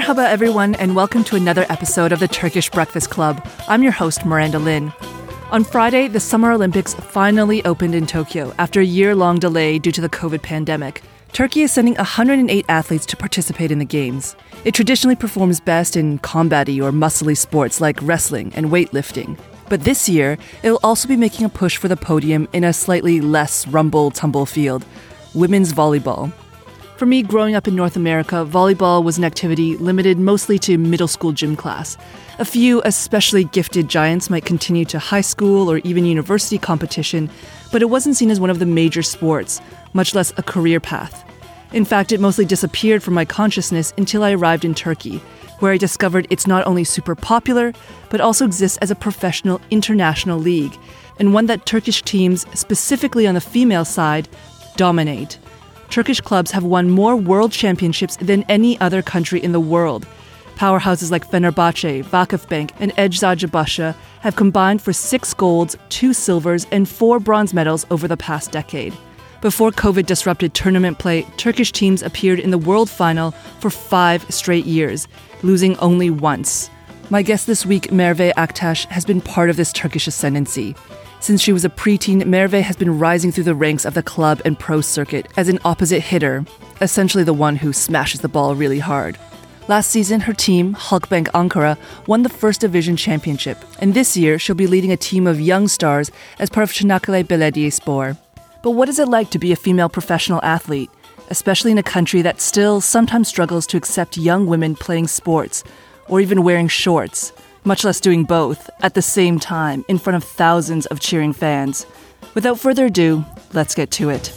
Merhaba, everyone, and welcome to another episode of the Turkish Breakfast Club. I'm your host, Miranda Lin. On Friday, the Summer Olympics finally opened in Tokyo after a year long delay due to the COVID pandemic. Turkey is sending 108 athletes to participate in the Games. It traditionally performs best in combaty or muscly sports like wrestling and weightlifting. But this year, it'll also be making a push for the podium in a slightly less rumble tumble field women's volleyball. For me, growing up in North America, volleyball was an activity limited mostly to middle school gym class. A few especially gifted giants might continue to high school or even university competition, but it wasn't seen as one of the major sports, much less a career path. In fact, it mostly disappeared from my consciousness until I arrived in Turkey, where I discovered it's not only super popular, but also exists as a professional international league, and one that Turkish teams, specifically on the female side, dominate. Turkish clubs have won more world championships than any other country in the world. Powerhouses like Fenerbahce, Vakıfbank, and Eczacıbaşı have combined for six golds, two silvers, and four bronze medals over the past decade. Before COVID disrupted tournament play, Turkish teams appeared in the world final for five straight years, losing only once. My guest this week, Merve Aktaş, has been part of this Turkish ascendancy. Since she was a preteen, Merve has been rising through the ranks of the club and pro circuit as an opposite hitter, essentially the one who smashes the ball really hard. Last season, her team, Halkbank Ankara, won the First Division Championship, and this year she'll be leading a team of young stars as part of Çanakkale Belediyespor. But what is it like to be a female professional athlete, especially in a country that still sometimes struggles to accept young women playing sports or even wearing shorts? Much less doing both, at the same time in front of thousands of cheering fans. Without further ado, let's get to it.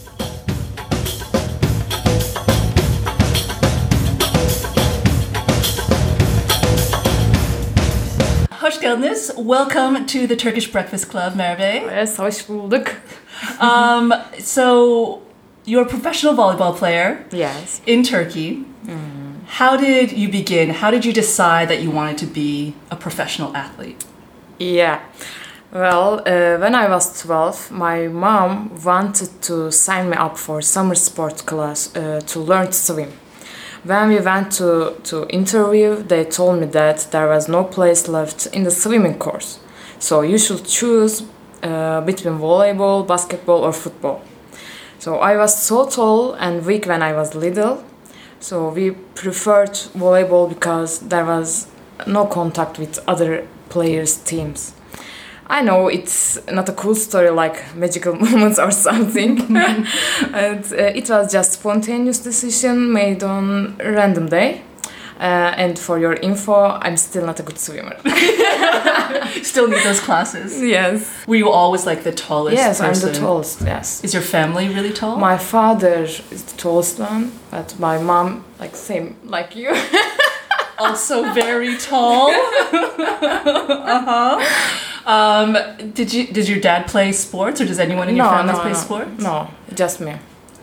Hoş geldiniz. Welcome to the Turkish Breakfast Club, Merve. Yes, hoş bulduk. um, so, you're a professional volleyball player. Yes. In Turkey. Mm. How did you begin? How did you decide that you wanted to be a professional athlete? Yeah. Well, uh, when I was 12, my mom wanted to sign me up for summer sport class uh, to learn to swim. When we went to, to interview, they told me that there was no place left in the swimming course. So you should choose uh, between volleyball, basketball, or football. So I was so tall and weak when I was little so we preferred volleyball because there was no contact with other players' teams. I know it's not a cool story like magical moments or something, and uh, it was just spontaneous decision made on random day. Uh, and for your info, I'm still not a good swimmer. still need those classes. Yes. Were you always like the tallest? Yes, person? I'm the tallest. Yes. Is your family really tall? My father is the tallest one, but my mom, like same like you. also very tall. uh huh. Um, did you did your dad play sports, or does anyone in no, your family no, play no. sports? No, just me.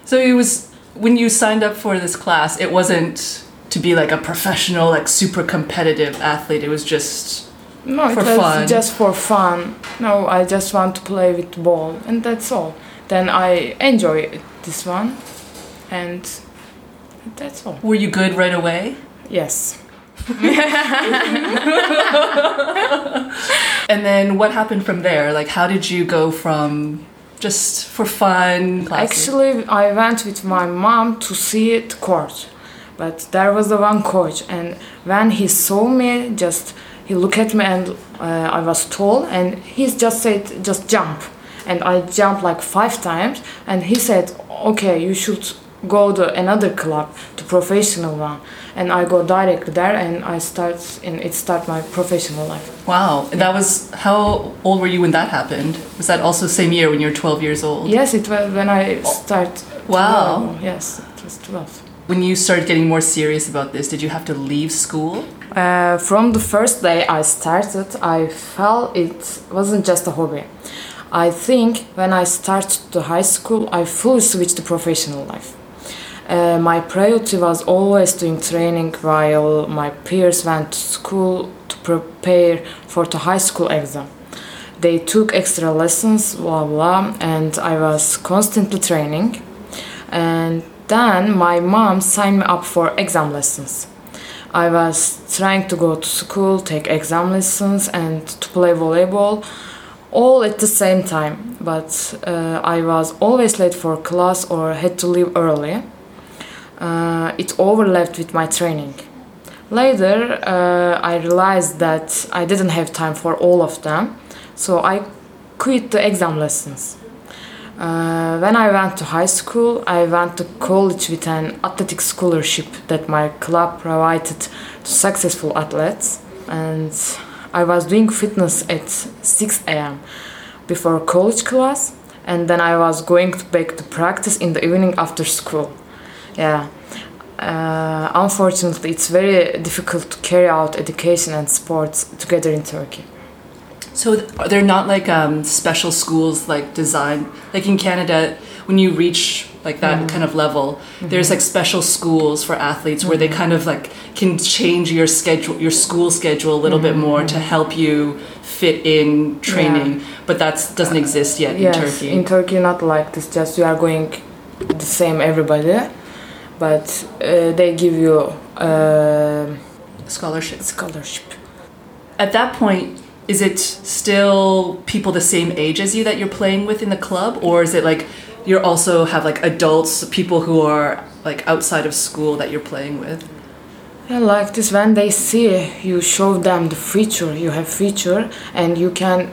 So it was when you signed up for this class. It wasn't to be like a professional, like super competitive athlete. It was just no, for it was fun. just for fun. No, I just want to play with ball, and that's all. Then I enjoy this one, and that's all. Were you good right away? Yes. and then what happened from there? Like, how did you go from just for fun? Classes? Actually, I went with my mom to see the court but there was the one coach and when he saw me just he looked at me and uh, i was tall and he just said just jump. And i jumped like five times and he said okay you should go to another club to professional one. And i go directly there and i start and it start my professional life. Wow and that was how old were you when that happened? Was that also same year when you were 12 years old? Yes it was when i start wow. yes it was 12 when you started getting more serious about this, did you have to leave school? Uh, from the first day I started, I felt it wasn't just a hobby. I think when I started the high school, I fully switched to professional life. Uh, my priority was always doing training while my peers went to school to prepare for the high school exam. They took extra lessons, blah blah, and I was constantly training. And then my mom signed me up for exam lessons. I was trying to go to school, take exam lessons, and to play volleyball all at the same time. But uh, I was always late for class or had to leave early. Uh, it overlapped with my training. Later, uh, I realized that I didn't have time for all of them, so I quit the exam lessons. Uh, when I went to high school, I went to college with an athletic scholarship that my club provided to successful athletes, and I was doing fitness at 6 a.m. before college class, and then I was going back to practice in the evening after school. Yeah. Uh, unfortunately, it's very difficult to carry out education and sports together in Turkey. So they're not like um, special schools like designed like in Canada when you reach like that mm-hmm. kind of level mm-hmm. there's like special schools for athletes where they mm-hmm. kind of like can change your schedule your school schedule a little bit mm-hmm. more to help you fit in training yeah. but that doesn't exist yet yes, in Turkey. in Turkey not like this just you are going the same everybody but uh, they give you uh, scholarship scholarship at that point is it still people the same age as you that you're playing with in the club? Or is it like you also have like adults people who are like outside of school that you're playing with? Yeah, like this when they see you show them the feature you have feature and you can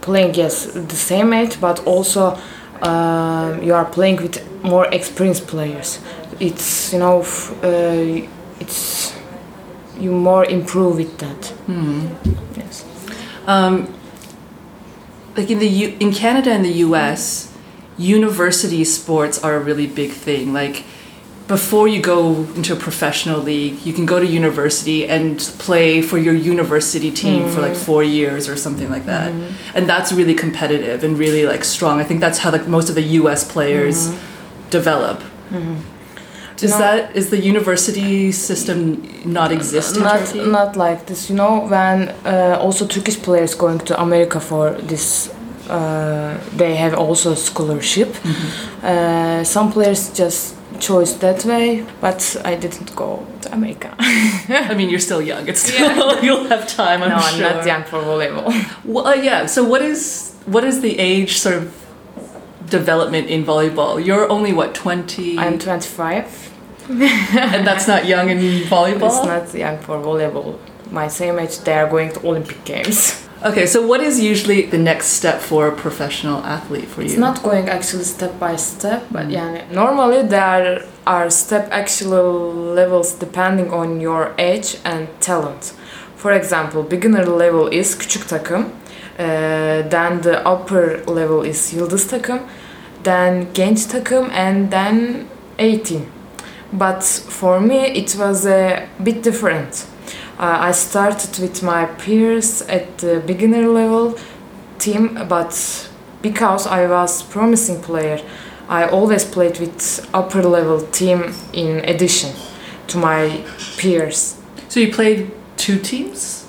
playing yes the same age but also uh, you are playing with more experienced players. It's you know uh, it's you more improve with that. Hmm. yes um, like in the U- in Canada and the U.S., university sports are a really big thing. Like before you go into a professional league, you can go to university and play for your university team mm. for like mm. four years or something like that, mm. and that's really competitive and really like strong. I think that's how like most of the U.S. players mm. develop. Mm-hmm. Is know, that is the university system not exist in not, Turkey? Not like this. You know, when uh, also Turkish players going to America for this, uh, they have also scholarship. Mm-hmm. Uh, some players just chose that way, but I didn't go to America. I mean, you're still young. It's still yeah. you'll have time. I'm no, sure. I'm not young for volleyball. Well, uh, yeah. So what is what is the age sort of development in volleyball? You're only what twenty? I'm twenty five. and that's not young in volleyball? It's not young for volleyball. My same age, they are going to Olympic Games. Okay, so what is usually the next step for a professional athlete for you? It's not going actually step by step, but mm. yeah, normally there are step actual levels depending on your age and talent. For example, beginner level is küçük takım, then the upper level is yıldız takım, then genç takım, and then 18 but for me it was a bit different. Uh, I started with my peers at the beginner level team, but because I was promising player, I always played with upper level team in addition to my peers. So you played two teams?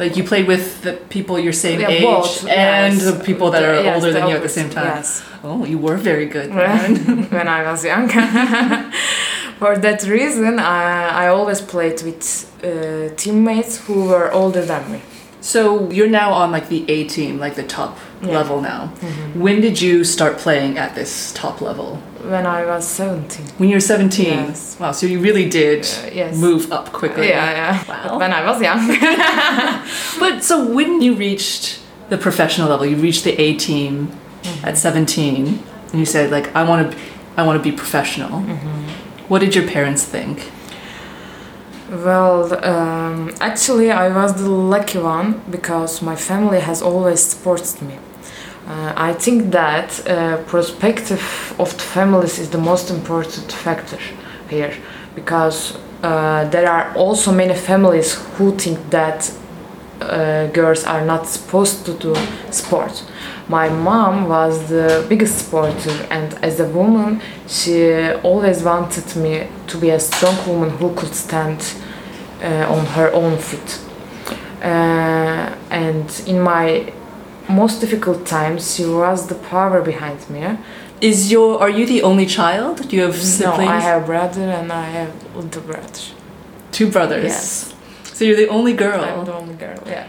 Like you played with the people your same yeah, age both, and yes. the people that are yes, older than you at the same time. Yes. Oh, you were very good when I was young. For that reason, I, I always played with uh, teammates who were older than me. So you're now on like the A team, like the top yeah. level now. Mm-hmm. When did you start playing at this top level? When I was 17. When you were 17? Yes. Wow, so you really did uh, yes. move up quickly. Yeah, yeah. Wow. When I was young. but so when you reached the professional level, you reached the A team mm-hmm. at 17, and you said like I want to I want to be professional. Mm-hmm what did your parents think? Well, um, actually, I was the lucky one because my family has always supported me. Uh, I think that uh, perspective of the families is the most important factor here because uh, there are also many families who think that uh, girls are not supposed to do sport my mom was the biggest supporter and as a woman she always wanted me to be a strong woman who could stand uh, on her own feet uh, and in my most difficult times she was the power behind me is your are you the only child do you have siblings no i have a brother and i have little brother two brothers. Yes. So you're the only girl. I'm the only girl. Yeah.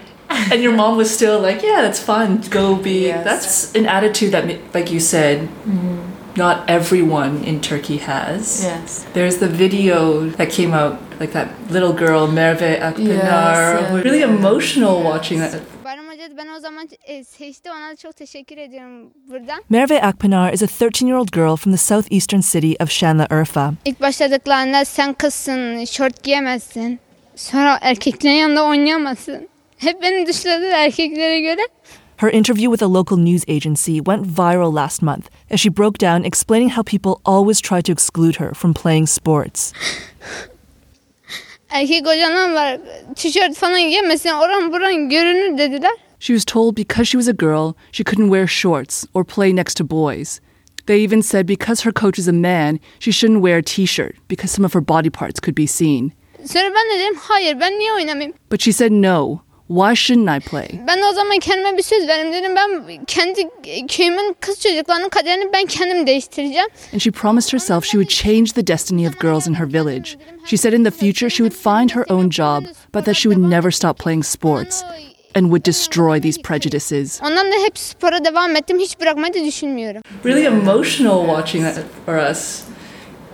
And your mom was still like, yeah, that's fun. Go be. Yes. That's an attitude that, like you said, mm-hmm. not everyone in Turkey has. Yes. There's the video that came out, like that little girl, Merve Akpınar. Yes, yes. Really emotional watching that. Bayram Hoca da beni o zaman seçti. Ona da çok teşekkür ediyorum buradan. Merve Akpınar is a 13 year old girl from the southeastern city of Şanlıurfa. İlk başladıklarında sen kızsın, şort giyemezsin. Sonra erkeklerin yanında oynayamazsın. Hep beni dışladılar erkeklere göre. Her interview with a local news agency went viral last month as she broke down explaining how people always try to exclude her from playing sports. Erkek hocalar var, tişört falan giyemezsin, oran buran görünür dediler. She was told because she was a girl, she couldn't wear shorts or play next to boys. They even said because her coach is a man, she shouldn't wear a t shirt because some of her body parts could be seen. Sonra ben de dedim hayır ben niye oynamayayım? But she said no. Why shouldn't I play? Ben de o zaman kendime bir söz verdim dedim ben kendi köyümün kız çocuklarının kaderini ben kendim değiştireceğim. And she promised herself she would change the destiny of girls in her village. She said in the future she would find her own job, but that she would never stop playing sports and would destroy these prejudices. Ondan da hep spora devam ettim. Hiç bırakmayı da düşünmüyorum. Really emotional watching that for us.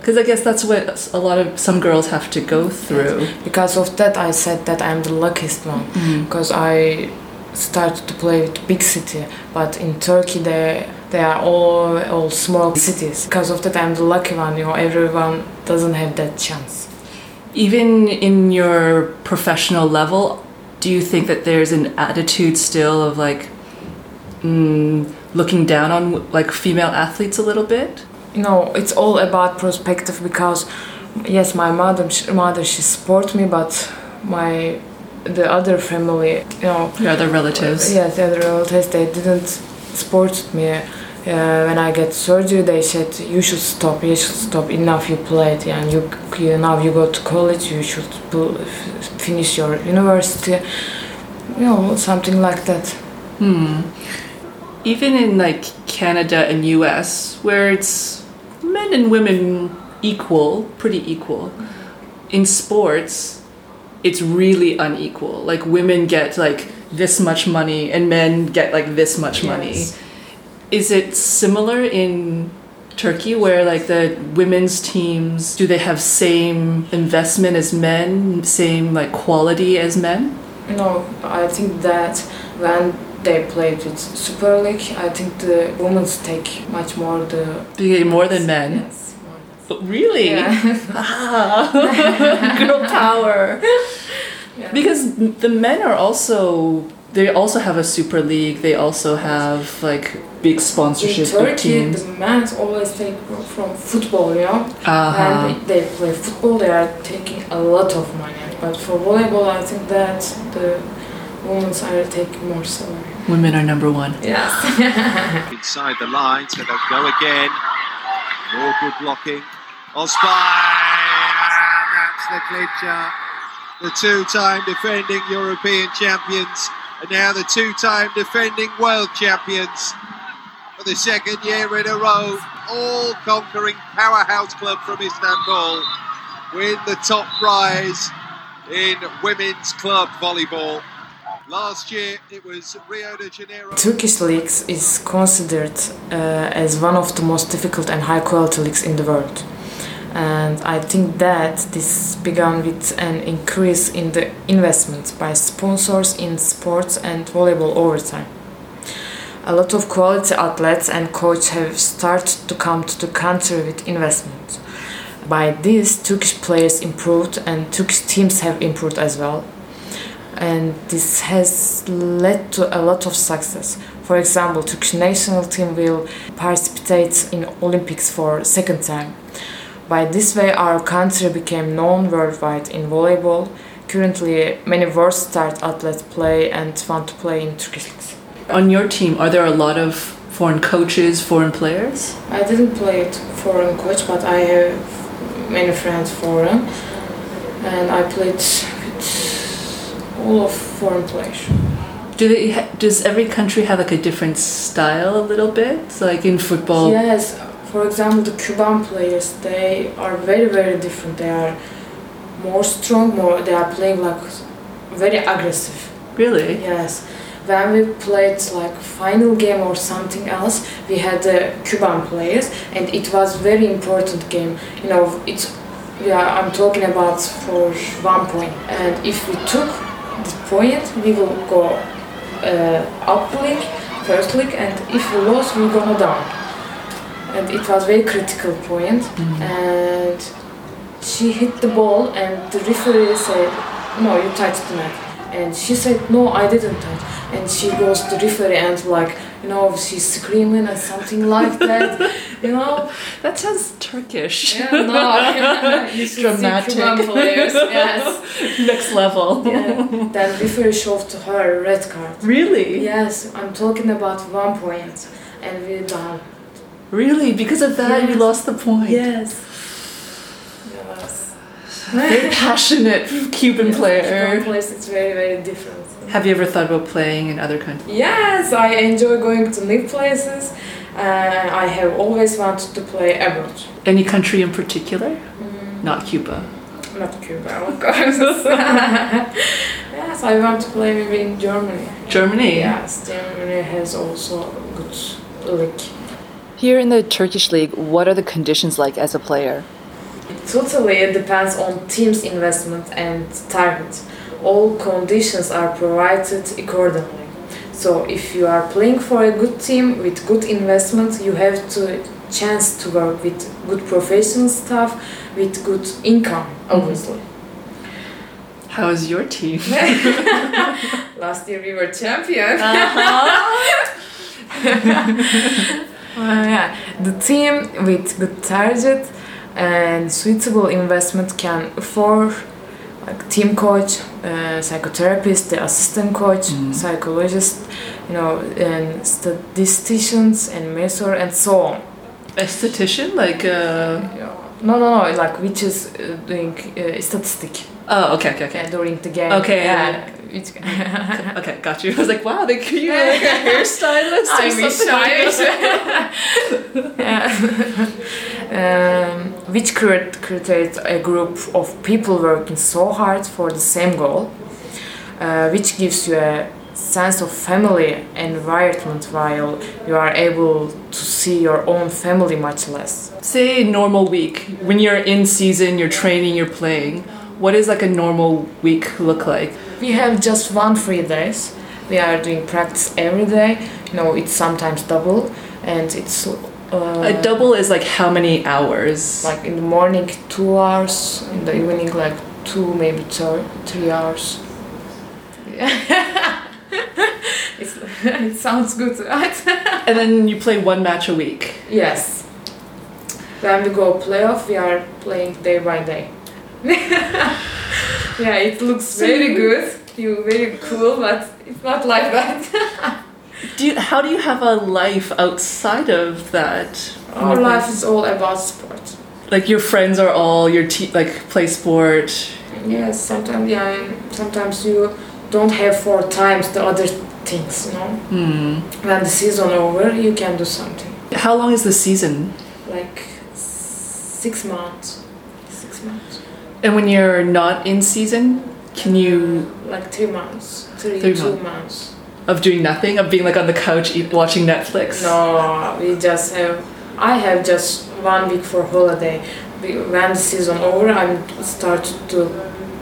Because I guess that's what a lot of some girls have to go through. Because of that, I said that I'm the luckiest one. Because I started to play with big city, but in Turkey they they are all all small cities. Because of that, I'm the lucky one. You know, everyone doesn't have that chance. Even in your professional level, do you think that there's an attitude still of like mm, looking down on like female athletes a little bit? You know it's all about perspective because yes my mother mother she support me but my the other family you know. Your other relatives? yes the other relatives they didn't support me. Uh, when I get surgery they said you should stop you should stop. Enough you played and you, you now you go to college you should finish your university. You know something like that. Hmm. Even in like Canada and US, where it's men and women equal, pretty equal, in sports, it's really unequal. Like women get like this much money and men get like this much money. Yes. Is it similar in Turkey where like the women's teams do they have same investment as men, same like quality as men? No, I think that when they played with Super League, I think the women's take much more the Do more than men? Yes. more Really? than- Ah, girl power. Yeah. Because the men are also they also have a super league. They also have like big In sponsorship of Turkey, teams. the men always take from football, you know. Uh-huh. When they play football, they are taking a lot of money. But for volleyball, I think that the women are taking more salary. Women are number one. Yes. inside the line, so they'll go again. More good blocking. Osby, and that's the clincher. The two-time defending European champions, and now the two-time defending world champions for the second year in a row. All-conquering powerhouse club from Istanbul win the top prize in women's club volleyball. Last year it was Rio de Janeiro. Turkish leagues is considered uh, as one of the most difficult and high quality leagues in the world. And I think that this began with an increase in the investment by sponsors in sports and volleyball over time. A lot of quality athletes and coaches have started to come to the country with investment. By this, Turkish players improved and Turkish teams have improved as well and this has led to a lot of success. For example, Turkish national team will participate in Olympics for second time. By this way, our country became known worldwide in volleyball. Currently, many world star athletes play and want to play in Turkish leagues. On your team, are there a lot of foreign coaches, foreign players? I didn't play it foreign coach, but I have many friends foreign, and I played with all of foreign players. Do they? Ha- does every country have like a different style a little bit? So like in football, Yes, for example, the Cuban players they are very very different. They are more strong, more they are playing like very aggressive. Really? Yes. When we played like final game or something else, we had the Cuban players, and it was very important game. You know, it's yeah, I'm talking about for one point, and if we took point, we will go uh, up league, first league, and if we lose, we go down. And it was a very critical point. point, and she hit the ball, and the referee said, "No, you touched the net." And she said, "No, I didn't touch." And she goes to the referee and like, you know, she's screaming and something like that, you know. That sounds Turkish. Yeah, no, should Dramatic. players. Yes. Next level. Yeah. Then referee showed to her a red card. Really? Yes, I'm talking about one point, and we're done. Really? Because of that, you lost the point. Yes. Yes. Very passionate Cuban player. Cuban player. place, it's very, very different. Have you ever thought about playing in other countries? Yes, I enjoy going to new places. and I have always wanted to play abroad. Any country in particular? Mm. Not Cuba. Not Cuba, of course. yes, I want to play maybe in Germany. Germany? Yes, Germany has also a good league. Here in the Turkish league, what are the conditions like as a player? Totally it depends on team's investment and target. All conditions are provided accordingly. So if you are playing for a good team with good investment, you have to chance to work with good professional staff with good income, obviously. How is your team? Last year we were champion. Uh, yeah, the team with good target and suitable investment can afford like team coach, uh, psychotherapist, the assistant coach, psychologist, you know, and statisticians and masseur and so on. Esthetician? Like, uh... No, no, no, like which is uh, doing uh, statistic Oh, okay, okay, okay. during the game. Okay, yeah. Which, Okay, got you. I was like, wow, they could you like a hairstylist or I wish, something like I wish. Yeah. Um, which create, creates a group of people working so hard for the same goal, uh, which gives you a sense of family environment while you are able to see your own family much less. Say normal week. When you're in season, you're training, you're playing. What does like a normal week look like? We have just one free days. We are doing practice every day. You know, it's sometimes double, and it's uh, A double is like how many hours? like in the morning two hours, in the evening like two maybe thir- three hours. it's, it sounds good, right? and then you play one match a week. yes. When we go playoff, we are playing day by day. yeah, it looks very good. You very cool, but it's not like that. Do you, how do you have a life outside of that? Our life is all about sport. Like your friends are all your te- like play sport. Yes, sometimes yeah, sometimes you don't have four times the other things, you know. Hmm. When the season over, you can do something How long is the season? like six months, six months, And when you're not in season, can you like three months, three, Three two months. months. Of doing nothing, of being like on the couch eat, watching Netflix? No, we just have. I have just one week for holiday. We- When the season over, I start to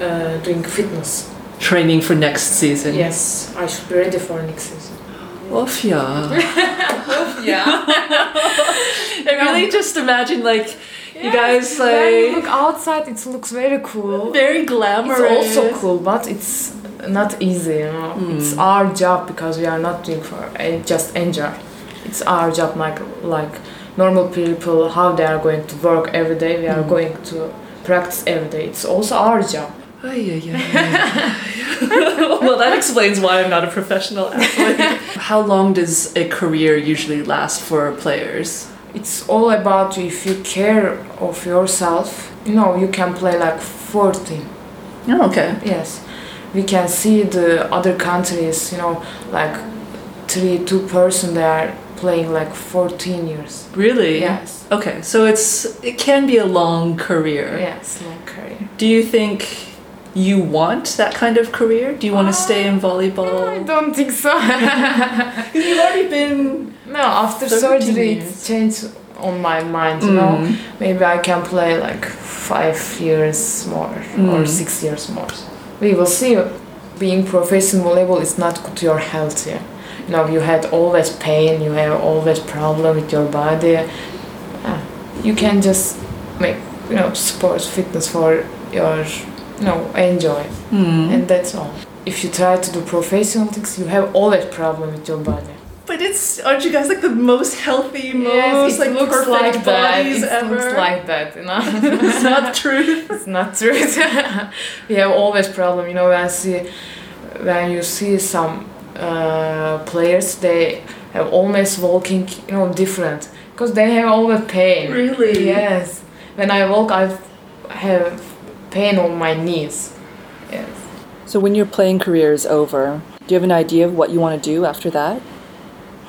uh, doing fitness. Training for next season. Yes, I should be ready for next season. Oof, yeah. Oh yeah. I really just imagine like you guys when you like look outside, it looks very cool. very glamorous. It's also cool, but it's not easy, you know. It's our job because we are not doing for eh, just enjoy. It's our job, like like normal people, how they are going to work every day. We are going to practice every day. It's also our job. Ay, ay, ay, ay. well, that explains why I'm not a professional athlete. How long does a career usually last for players? It's all about. If you care of yourself, you know, you can play like 14. Oh, okay. Yes, we can see the other countries, you know, like three, two person they are playing like 14 years. Really? Yes. Okay, so it's it can be a long career. Yes, long career. Do you think you want that kind of career? Do you want to stay in volleyball? No, I don't think so. You've already been. no, after surgery, years. it changed on my mind. You know, Mm. maybe I can play like five years more or Mm. six years more. We will see. Being professional level is not good to your health. Yeah. You know, you had always pain. You have always problem with your body. Ah, you can just make you know sports fitness for your you know enjoy Mm. and that's all. If you try to do professional things, you have always problem with your body. But it's aren't you guys like the most healthy, most Yes, like looks perfect like that. bodies It ever? looks like that, you know. it's not true. it's not true. we have always problem, you know. When I see, when you see some uh, players, they have always walking, you know, different because they have always pain. Really? Yes. When I walk, I have pain on my knees. Yes. So when your playing career is over, do you have an idea of what you want to do after that?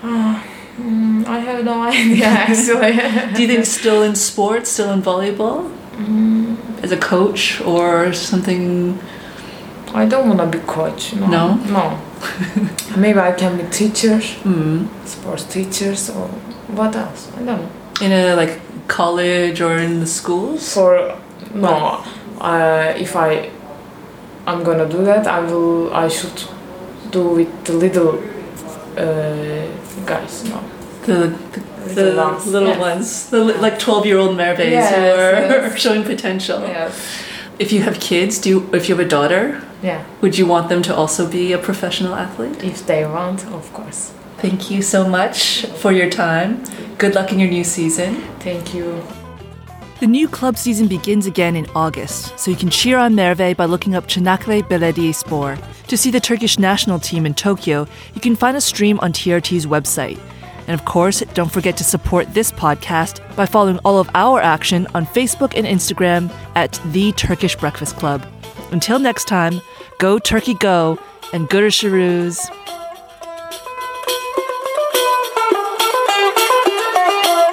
Mm, I have no idea actually. Do you think still in sports, still in volleyball? As a coach or something? I don't want to be coach. No. No? No. Maybe I can be teacher, Mm. sports teachers, or what else? I don't know. In a like college or in the schools? For no, uh, if I I'm gonna do that, I will. I should do with the little uh, guys. No. The, the, the Little ones, little yes. ones, the li- like twelve year old mermaids Yes, who are yes. showing potential. Yes. If you have kids, do you, if you have a daughter, Yeah. would you want them to also be a professional athlete? If they want, of course. Thank you so much for your time. Good luck in your new season. Thank you. The new club season begins again in August, so you can cheer on Merve by looking up Çanakkale Belediyespor. To see the Turkish national team in Tokyo, you can find a stream on TRT's website. And of course, don't forget to support this podcast by following all of our action on Facebook and Instagram at The Turkish Breakfast Club. Until next time, go Turkey go and Görüşürüz.